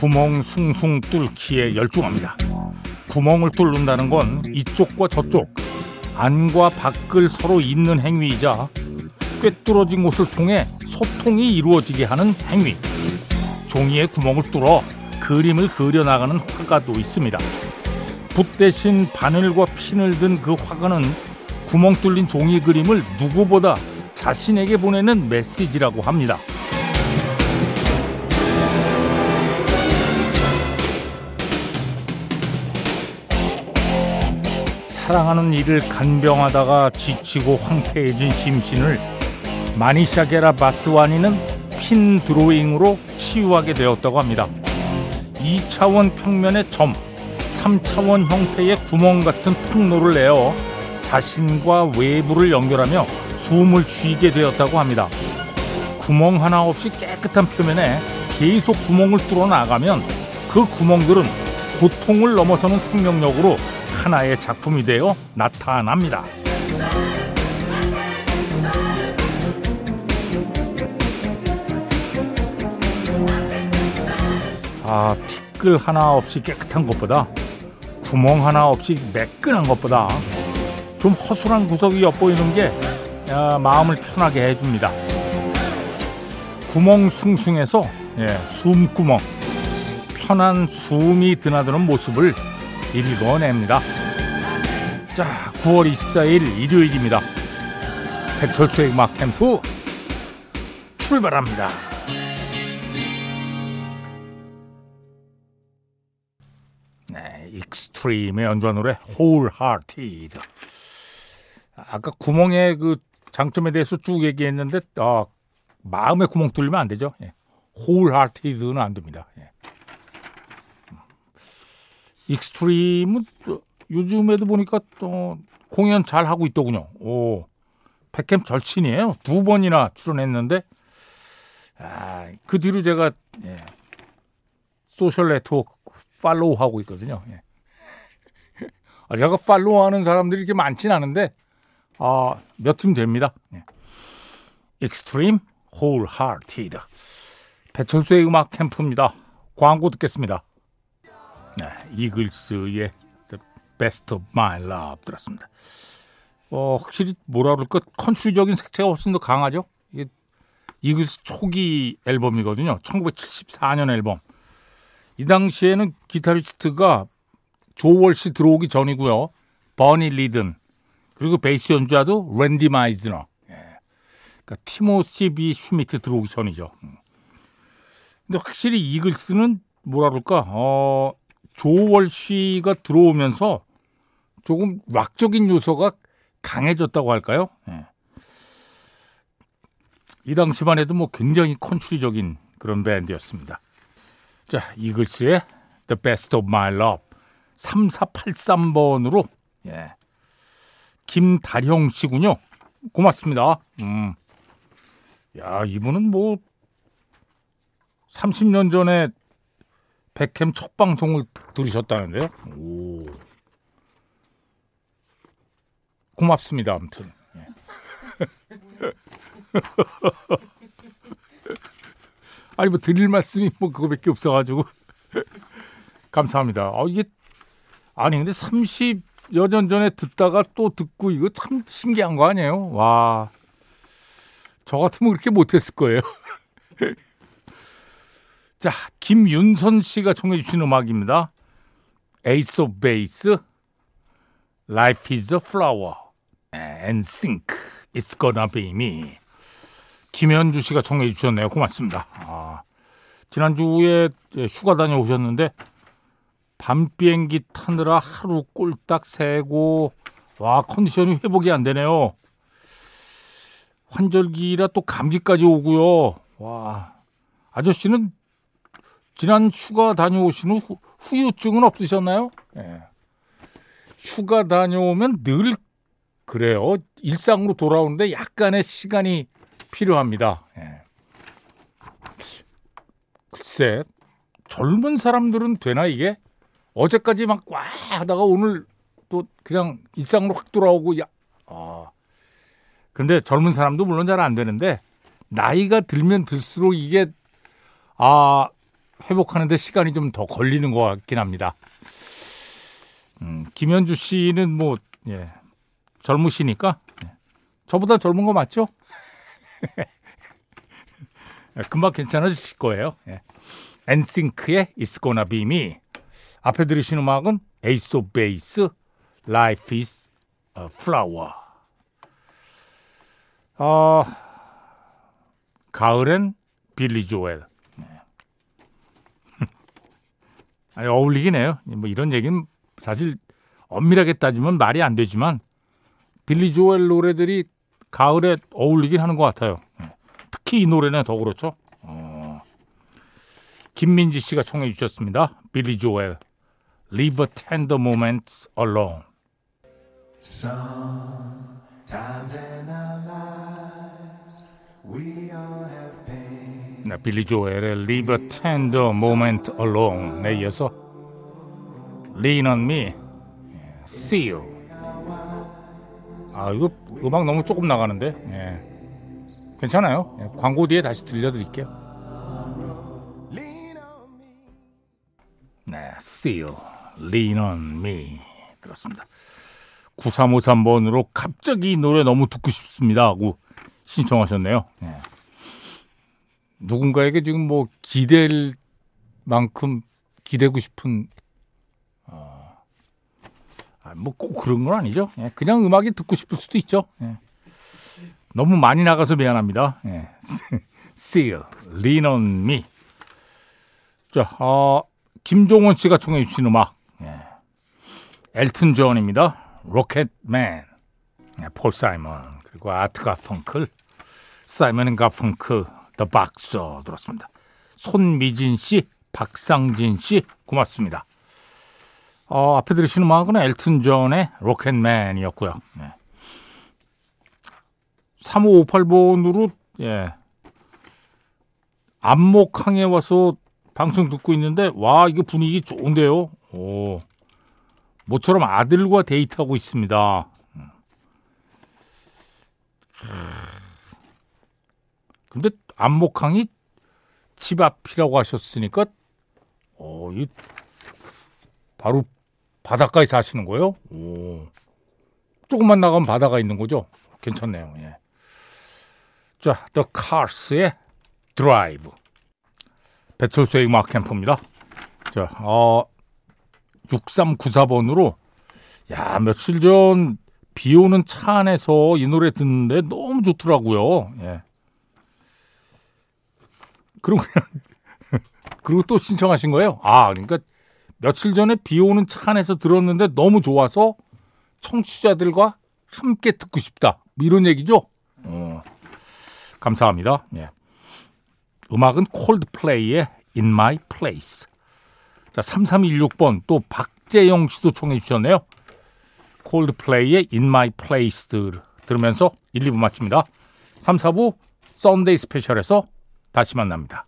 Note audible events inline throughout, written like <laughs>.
구멍 숭숭 뚫기에 열중합니다. 구멍을 뚫는다는 건 이쪽과 저쪽, 안과 밖을 서로 잇는 행위이자 꿰뚫어진 곳을 통해 소통이 이루어지게 하는 행위. 종이에 구멍을 뚫어 그림을 그려나가는 화가도 있습니다. 붓 대신 바늘과 핀을 든 그 화가는 구멍 뚫린 종이 그림을 누구보다 자신에게 보내는 메시지라고 합니다. 사랑하는 이를 간병하다가 지치고 황폐해진 심신을 마니샤게라 바스와니는 핀 드로잉으로 치유하게 되었다고 합니다. 2차원 평면의 점, 3차원 형태의 구멍 같은 통로를 내어 자신과 외부를 연결하며 숨을 쉬게 되었다고 합니다. 구멍 하나 없이 깨끗한 표면에 계속 구멍을 뚫어 나가면 그 구멍들은 고통을 넘어서는 생명력으로 하나의 작품이 되어 나타납니다. 아, 티끌 하나 없이 깨끗한 것보다 구멍 하나 없이 매끈한 것보다 좀 허술한 구석이 엿보이는 게 아, 마음을 편하게 해줍니다. 구멍 숭숭해서 예, 숨구멍 편한 숨이 드나드는 모습을 읽어냅니다. 자, 9월 24일 일요일입니다. 배철수의 음악 캠프 출발합니다. 네, 익스트림의 연주한 노래 Hole Hearted. 아까 구멍의 그 장점에 대해서 쭉 얘기했는데 아, 마음에 구멍 뚫리면 안 되죠. 예. Hole Hearted는 안 됩니다. 예. 익스트림은 또 요즘에도 보니까 또 공연 잘 하고 있더군요. 오, 백캠 절친이에요. 두 번이나 출연했는데 아, 그 뒤로 제가 예, 소셜 네트워크 follow 하고 있거든요. 예. 아, 제가 follow 하는 사람들이 이렇게 많진 않은데 아, 몇 팀 됩니다. 예. 익스트림 Hole Hearted 배철수의 음악 캠프입니다. 광고 듣겠습니다. 네, 이글스의 The Best of My Love 들었습니다. 어, 확실히 뭐라 그럴까 컨트리적인 색채가 훨씬 더 강하죠. 이게 이글스 초기 앨범이거든요. 1974년 앨범. 이 당시에는 기타리스트가 조 월시 들어오기 전이고요. 버니 레든 그리고 베이스 연주자도 랜디 마이즈너. 예. 그러니까 티모시 비 슈미트 들어오기 전이죠. 음. 근데 확실히 이글스는 뭐라 그럴까 어, 조 월시가 들어오면서 조금 락적인 요소가 강해졌다고 할까요? 예. 이 당시만 해도 뭐 굉장히 컨츄리적인 그런 밴드였습니다. 자, 이글스의 The Best of My Love 3483번으로 예. 김다령 씨군요. 고맙습니다. 음. 야, 이분은 뭐 30년 전에 백캠 첫 방송을 들으셨다는데요. 오. 고맙습니다. 아무튼. 예. <laughs> 아니 뭐 드릴 말씀이 뭐 그거밖에 없어가지고 감사합니다. 아 이게 아니 근데 30여 년 전에 듣다가 또 듣고 이거 참 신기한 거 아니에요? 와. 저 같으면 그렇게 못했을 거예요. <laughs> 자, 김윤선 씨가 청해 주신 음악입니다. Ace of Base, Life is a Flower, and Think It's Gonna Be Me. 김현주 씨가 청해 주셨네요. 고맙습니다. 아, 지난주에 휴가 다녀오셨는데 밤 비행기 타느라 하루 꼴딱 새고 와 컨디션이 회복이 안 되네요. 환절기라 또 감기까지 오고요. 와 아저씨는 지난 휴가 다녀오신 후 후유증은 없으셨나요? 예. 휴가 다녀오면 늘 그래요. 일상으로 돌아오는데 약간의 시간이 필요합니다. 예. 글쎄, 젊은 사람들은 되나 이게? 어제까지 막 와 하다가 오늘 또 그냥 일상으로 확 돌아오고 야. 아. 근데 젊은 사람도 물론 잘 안 되는데 나이가 들면 들수록 이게 아 회복하는데 시간이 좀 더 걸리는 것 같긴 합니다. 음, 김현주 씨는 뭐, 예, 젊으시니까, 예, 저보다 젊은 거 맞죠? <laughs> 금방 괜찮아지실 거예요. 예. 엔싱크의 It's Gonna Be Me. 앞에 들으신 음악은 Ace of Base, Life is a Flower. 어, 가을엔 빌리 조엘. 네. 아니, 어울리긴 해요. 뭐 이런 얘기는 사실 엄밀하게 따지면 말이 안 되지만 빌리 조엘 노래들이 가을에 어울리긴 하는 것 같아요. 네. 특히 이 노래는 더 그렇죠. 어. 김민지 씨가 청해 주셨습니다. 빌리 조엘, Leave a Tender Moment Alone. Sometimes in our lives 네, 빌리 조엘의 Leave a Tender Moment Alone에 이어서 Lean on Me, See You. 아 이거 음악 너무 조금 나가는데. 예. 괜찮아요. 예, 광고 뒤에 다시 들려드릴게요. 네, See You, Lean on Me 들었습니다. 9353번으로 갑자기 이 노래 너무 듣고 싶습니다 하고 신청하셨네요. 네. 누군가에게 지금 뭐 기댈 만큼 기대고 싶은 어, 아, 뭐꼭 그런 건 아니죠. 예, 그냥 음악이 듣고 싶을 수도 있죠. 예. 너무 많이 나가서 미안합니다. 예. <laughs> Seal, Lean on Me. 자, 어, 김종원 씨가 청해 주신 음악. 예. 엘튼 존입니다. Rocket Man. 예, 폴 사이먼. 그리고 아트 가펑클. 사이먼 앤 가펑클. The Boxer 들었습니다. 손미진 씨, 박상진 씨 고맙습니다. 어, 앞에 들으신 음악은 엘튼 존의 Rocket Man이었고요. 예. 3558번으로 예. 안목항에 와서 방송 듣고 있는데 와 이거 분위기 좋은데요. 오. 모처럼 아들과 데이트하고 있습니다. 근데 안목항이 집 앞이라고 하셨으니까 어, 이 바로 바닷가에 사시는 거예요? 오. 조금만 나가면 바다가 있는 거죠? 괜찮네요. 예. 자, The Cars의 Drive. 배철수의 음악 캠프입니다. 자, 어, 6394번으로, 야, 며칠 전 비 오는 차 안에서 이 노래 듣는데 너무 좋더라고요. 예. 그리고 그냥, <laughs> 그리고 또 신청하신 거예요. 아, 그러니까 며칠 전에 비 오는 차 안에서 들었는데 너무 좋아서 청취자들과 함께 듣고 싶다. 뭐 이런 얘기죠. 어. 감사합니다. 예. 음악은 콜드플레이의 In My Place. 자, 3316번 또 박재영 씨도 청해 주셨네요. 콜드플레이의 In My Place 들, 들으면서 1, 2부 마칩니다. 3, 4부 Sunday Special에서 다시 만납니다.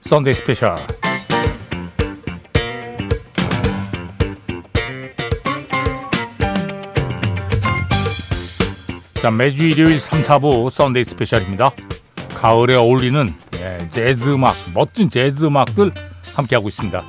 썬데이 스페셜 자 매주 일요일 3, 4부 썬데이 스페셜입니다 가을에 어울리는 예, 재즈 음악 멋진 재즈 음악들 함께하고 있습니다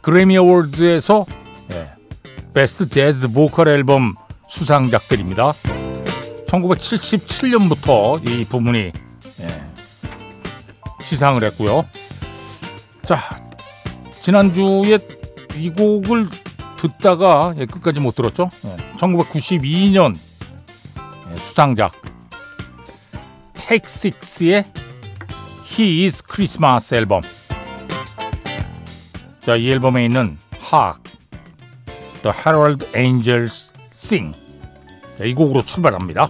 그래미 어워즈에서 예, 베스트 재즈 보컬 앨범 수상작들입니다 1977년부터 이 부문이 예, 시상을 했고요 자, 지난주에 이 곡을 듣다가 예, 끝까지 못 들었죠. 예, 1992년 예, 수상작 Take Six의 He Is Christmas 앨범. 자, 이 앨범에 있는 Hark, The Herald Angels Sing. 자, 이 곡으로 출발합니다.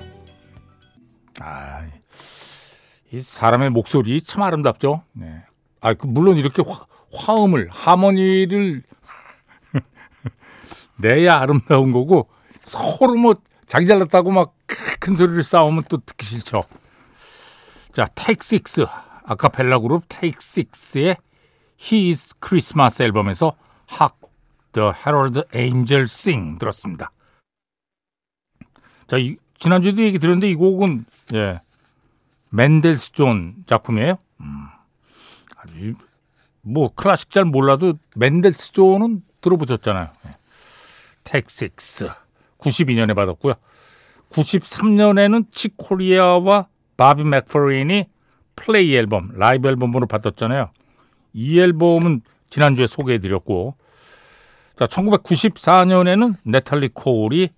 아, 이 사람의 목소리 참 아름답죠. 네. 아, 그 물론 이렇게 화, 화음을 하모니를 <laughs> 내야 아름다운 거고 서로 뭐 자기 잘났다고 막 큰 소리를 싸우면 또 듣기 싫죠. 자, 테이크 식스 아카펠라 그룹 테이크 식스의 He Is Christmas 앨범에서 Hark! The Herald Angels Sing 들었습니다. 자, 이, 지난주에도 얘기 들었는데 이 곡은 예, 멘델스존 작품이에요. 음, 아주 뭐 클래식 잘 몰라도 멘델스존은 들어보셨잖아요. 예. 텍식스 92년에 받았고요. 93년에는 칙 코리아와 바비 맥퍼린이 플레이 앨범, 라이브 앨범으로 받았잖아요. 이 앨범은 지난주에 소개해드렸고, 자, 1994년에는 나탈리 콜이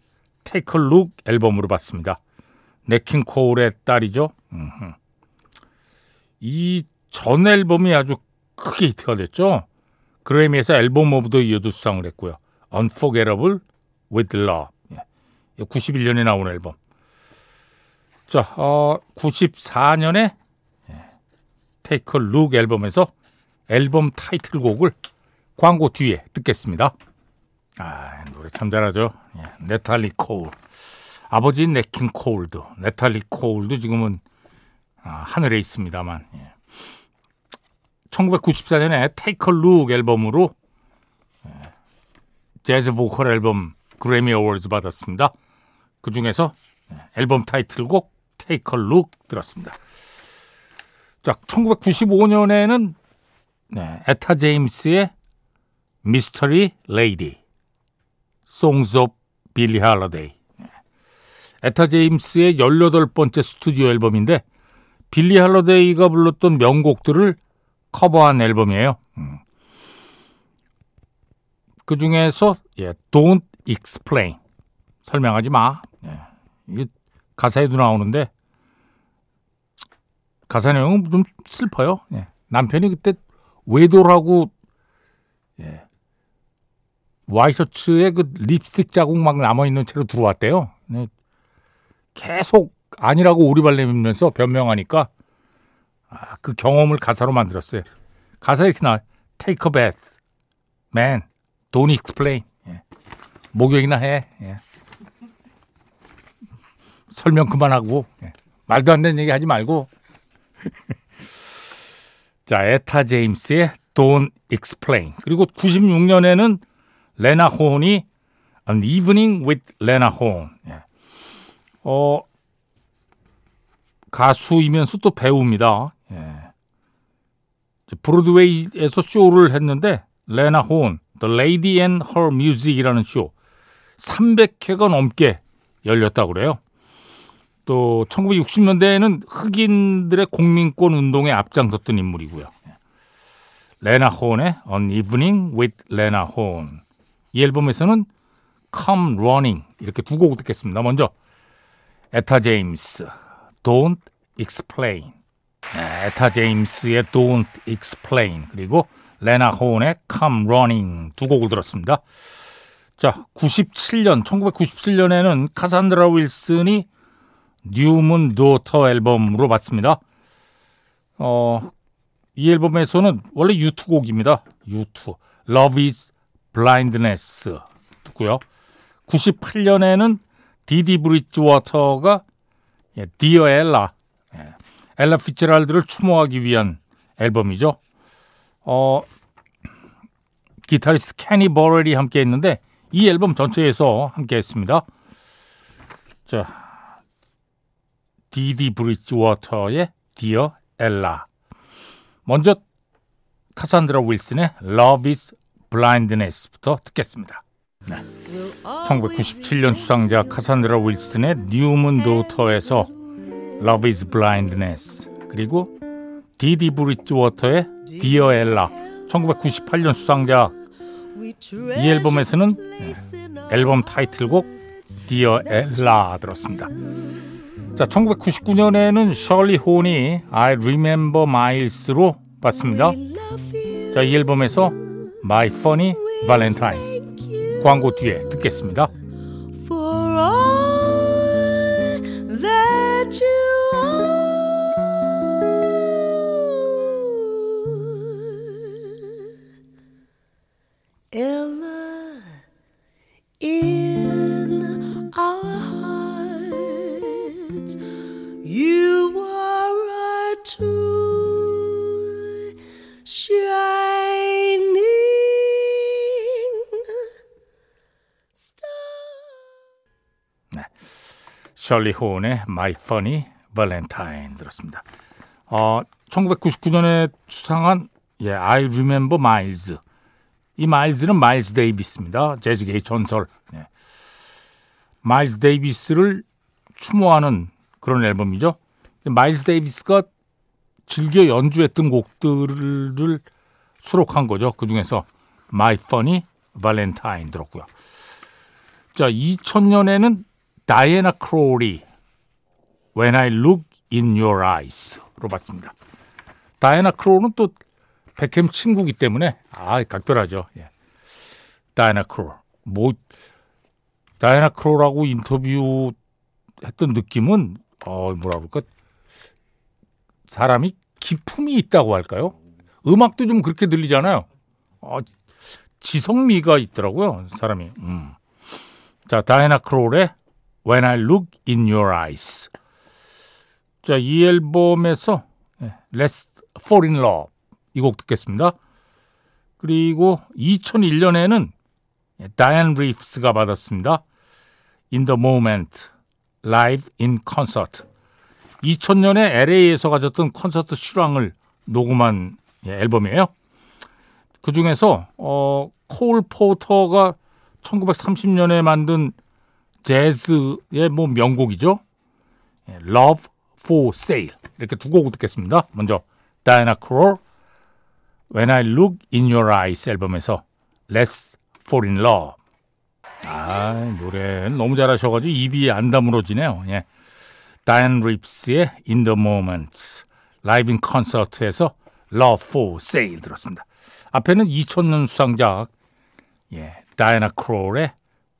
Take a Look 앨범으로 받습니다. 냇 킹 콜의 딸이죠. 이전 앨범이 아주 크게 히트가 됐죠. 그래미에서 Album of the Year도 수상을 했고요. Unforgettable with Love. 91년에 나온 앨범. 자, 어, 94년에 Take a Look 앨범에서 앨범 타이틀곡을 광고 뒤에 듣겠습니다. 아, 노래 참 잘하죠. 예, 네탈리 코울. 아버지 냇킹 코울도, 네탈리 코울도 지금은 아, 하늘에 있습니다만. 예. 1994년에 Take a Look 앨범으로 예, 재즈 보컬 앨범 그래미 어워즈 받았습니다. 그 중에서 예, 앨범 타이틀곡 Take a Look 들었습니다. 자, 1995년에는 네, 에타 제임스의 Mystery Lady, Songs of Billie Holiday. 에타 제임스의 18번째 스튜디오 앨범인데 빌리 할러데이가 불렀던 명곡들을 커버한 앨범이에요. 음. 그 중에서 예, Don't Explain 설명하지 마. 예, 이게 가사에도 나오는데 가사 내용은 좀 슬퍼요. 예. 남편이 그때 외도라고 예. 와이셔츠에 그 립스틱 자국 막 남아 있는 채로 들어왔대요. 네. 계속 아니라고 오리발 내밀면서 변명하니까 아, 그 경험을 가사로 만들었어요. 가사에 이렇게 나 Take a bath, man, don't explain. 예. 목욕이나 해. 예. 설명 그만하고 예. 말도 안 되는 얘기 하지 말고. 자, 에타 제임스의 Don't Explain. 그리고 96년에는 레나 혼이 An Evening with 레나 혼. 예. 어, 가수이면서 또 배우입니다. 예. 브로드웨이에서 쇼를 했는데 레나 혼, The Lady and Her Music이라는 쇼 300회가 넘게 열렸다고 그래요. 또 1960년대에는 흑인들의 공민권 운동에 앞장섰던 인물이고요. 레나 혼의 On Evening with 레나 혼. 이 앨범에서는 Come Running 이렇게 두 곡 듣겠습니다. 먼저 에타 제임스 Don't Explain. 네, 에타 제임스의 Don't Explain 그리고 레나 혼의 Come Running 두 곡을 들었습니다. 자, 97년 1997년에는 카산드라 윌슨이 뉴문 도터 앨범으로 봤습니다. 어, 이 앨범에서는 원래 U2 곡입니다. U2 Love is Blindness 듣고요. 98년에는 디디 브리지워터가 예, Dear Ella 예, 엘라 피츠제럴드를 추모하기 위한 앨범이죠. 어, 기타리스트 케니 버렐이 함께 했는데 이 앨범 전체에서 함께 했습니다. 자, 디디 브리지워터의 Dear Ella. 먼저 카산드라 윌슨의 Love is Blindness부터 듣겠습니다. 네. 1997년 수상자 카산드라 윌슨의 New Moon Daughter에서 Love is Blindness 그리고 디디 브리지워터의 Dear Ella 1998년 수상자 이 앨범에서는 네, 앨범 타이틀곡 Dear Ella 들었습니다. 자, 1999년에는 셜리 혼이 I Remember Miles로 봤습니다. 자, 이 앨범에서 My Funny Valentine 광고 뒤에 듣겠습니다. 셜리 호운의 My Funny Valentine 들었습니다. 어, 1999년에 수상한 예, I Remember Miles. 이 마일즈는 마일즈 데이비스입니다. 재즈계의 전설. 네. 마일즈 데이비스를 추모하는 그런 앨범이죠. 마일즈 데이비스가 즐겨 연주했던 곡들을 수록한 거죠. 그 중에서 My Funny Valentine 들었고요. 자, 2000년에는 다이애나 크로리 When I Look in Your Eyes로 봤습니다. 다이애나 크로는 또 백햄 친구기 때문에 아 각별하죠. 예. 다이애나 크로 뭐 다이애나 크로라고 인터뷰 했던 느낌은 어 뭐라 그럴까 사람이 기품이 있다고 할까요? 음악도 좀 그렇게 들리잖아요. 어, 지성미가 있더라고요, 사람이. 음. 자, 다이나 크롤의 When I Look in Your Eyes. 자, 이 앨범에서 예, Let's Fall in Love 이 곡 듣겠습니다. 그리고 2001년에는 다이안 리프스가 받았습니다. In the Moment, Live in Concert. 2000년에 LA에서 가졌던 콘서트 실황을 녹음한 예, 앨범이에요. 그 중에서 어, 콜 포터가 1930년에 만든 재즈의 뭐 명곡이죠. 예, Love for Sale 이렇게 두 곡 듣겠습니다. 먼저 다이나 크롤 When I Look in Your Eyes 앨범에서 Let's Fall in Love. 아 노래 너무 잘하셔가지고 입이 안 다물어지네요. 예. 다이안 립스의 In the Moment 라이브 인 콘서트에서 Love for Sale 들었습니다. 앞에는 2000년 수상작 예, 다이애나 크롤의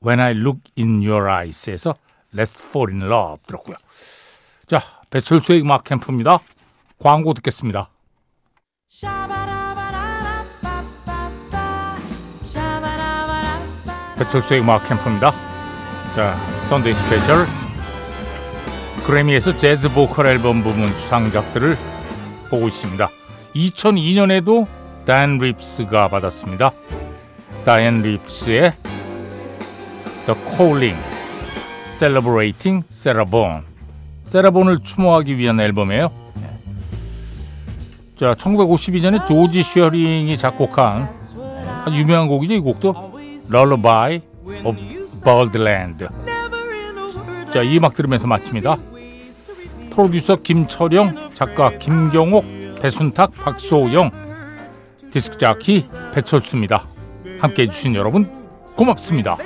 When I Look in Your Eyes에서 Let's Fall in Love 들었고요. 자, 배철수의 음악 캠프입니다. 광고 듣겠습니다. 배철수의 음악 캠프입니다. 자, Sunday Special 그래미에서 재즈 보컬 앨범 부문 수상작들을 보고 있습니다. 2002년에도 다이앤 리브스가 받았습니다. 다이앤 리브스의 The Calling, Celebrating Vaughan. 세라본을 추모하기 위한 앨범이에요. 자, 1952년에 조지 셔링이 작곡한 유명한 곡이죠, 이 곡도. Lullaby of Birdland. 자, 이 음악 들으면서 마칩니다. 프로듀서 김철영, 작가 김경옥, 배순탁, 박소영, 디스크 자키 배철수입니다. 함께 해주신 여러분 고맙습니다.